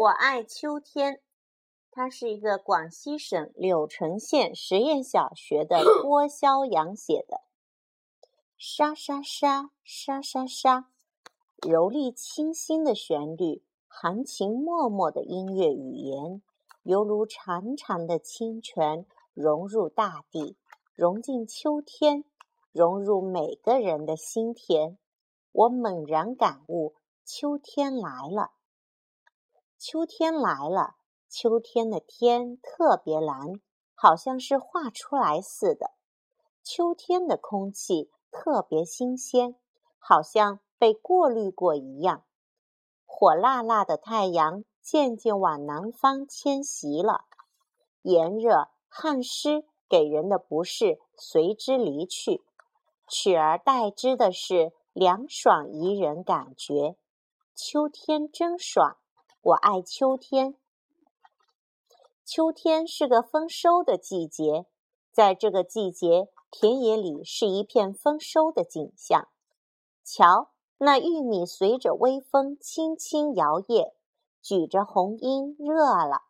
我爱秋天。它是一个广西省柳城县实验小学的郭肖阳写的。沙沙沙沙沙沙，柔丽清新的旋律，含情脉脉的音乐语言，犹如潺潺的清泉，融入大地，融进秋天，融入每个人的心田。我猛然感悟，秋天来了。秋天来了，秋天的天特别蓝，好像是画出来似的。秋天的空气特别新鲜，好像被过滤过一样。火辣辣的太阳渐渐往南方迁徙了，炎热、汗湿给人的不适随之离去，取而代之的是凉爽宜人感觉。秋天真爽。我爱秋天。秋天是个丰收的季节，在这个季节，田野里是一片丰收的景象。瞧，那玉米随着微风轻轻摇曳，举着红缨，热了。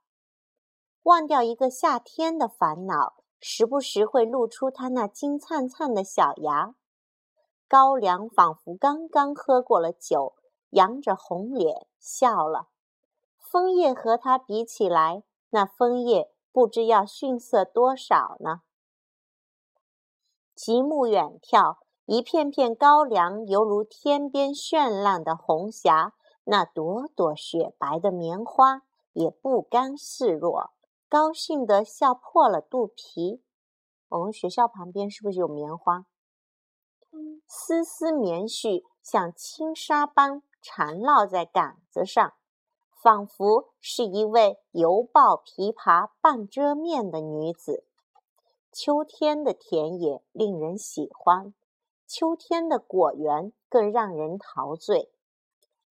忘掉一个夏天的烦恼，时不时会露出它那金灿灿的小牙。高粱仿佛刚刚喝过了酒，扬着红脸笑了。枫叶和它比起来，那枫叶不知要逊色多少呢。极目远眺，一片片高粱犹如天边绚烂的红霞，那朵朵雪白的棉花也不甘示弱，高兴得笑破了肚皮。我们学校旁边是不是有棉花？丝丝棉絮像轻纱般缠绕在杆子上。仿佛是一位犹抱琵琶半遮面的女子。秋天的田野令人喜欢，秋天的果园更让人陶醉。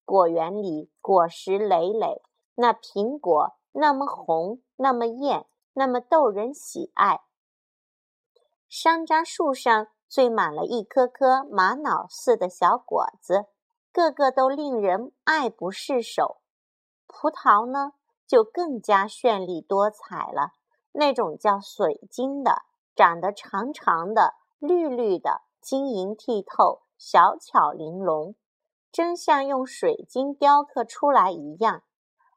果园里果实累累，那苹果那么红，那么艳，那么逗人喜爱。山楂树上缀满了一颗颗玛瑙似的小果子，个个都令人爱不释手。葡萄呢，就更加绚丽多彩了。那种叫水晶的，长得长长的、绿绿的、晶莹剔透、小巧玲珑，真像用水晶雕刻出来一样。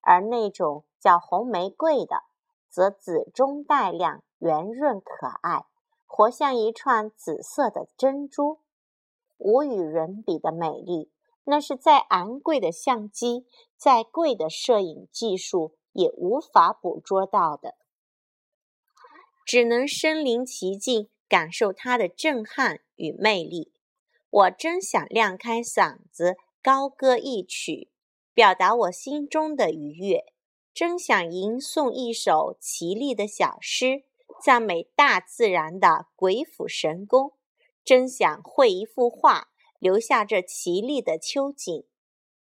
而那种叫红玫瑰的，则紫中带亮、圆润可爱，活像一串紫色的珍珠，无与伦比的美丽。那是再昂贵的相机、再贵的摄影技术也无法捕捉到的，只能身临其境，感受它的震撼与魅力。我真想亮开嗓子高歌一曲，表达我心中的愉悦；真想吟诵一首绮丽的小诗，赞美大自然的鬼斧神工；真想绘一幅画。留下这绮丽的秋景。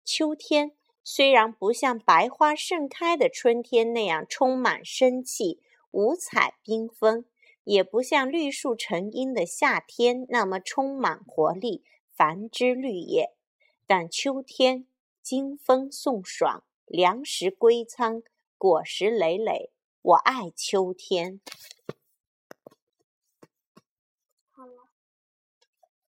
秋天虽然不像白花盛开的春天那样充满生气、五彩缤纷，也不像绿树成荫的夏天那么充满活力、繁枝绿叶，但秋天金风送爽，粮食归仓，果实累累。我爱秋天。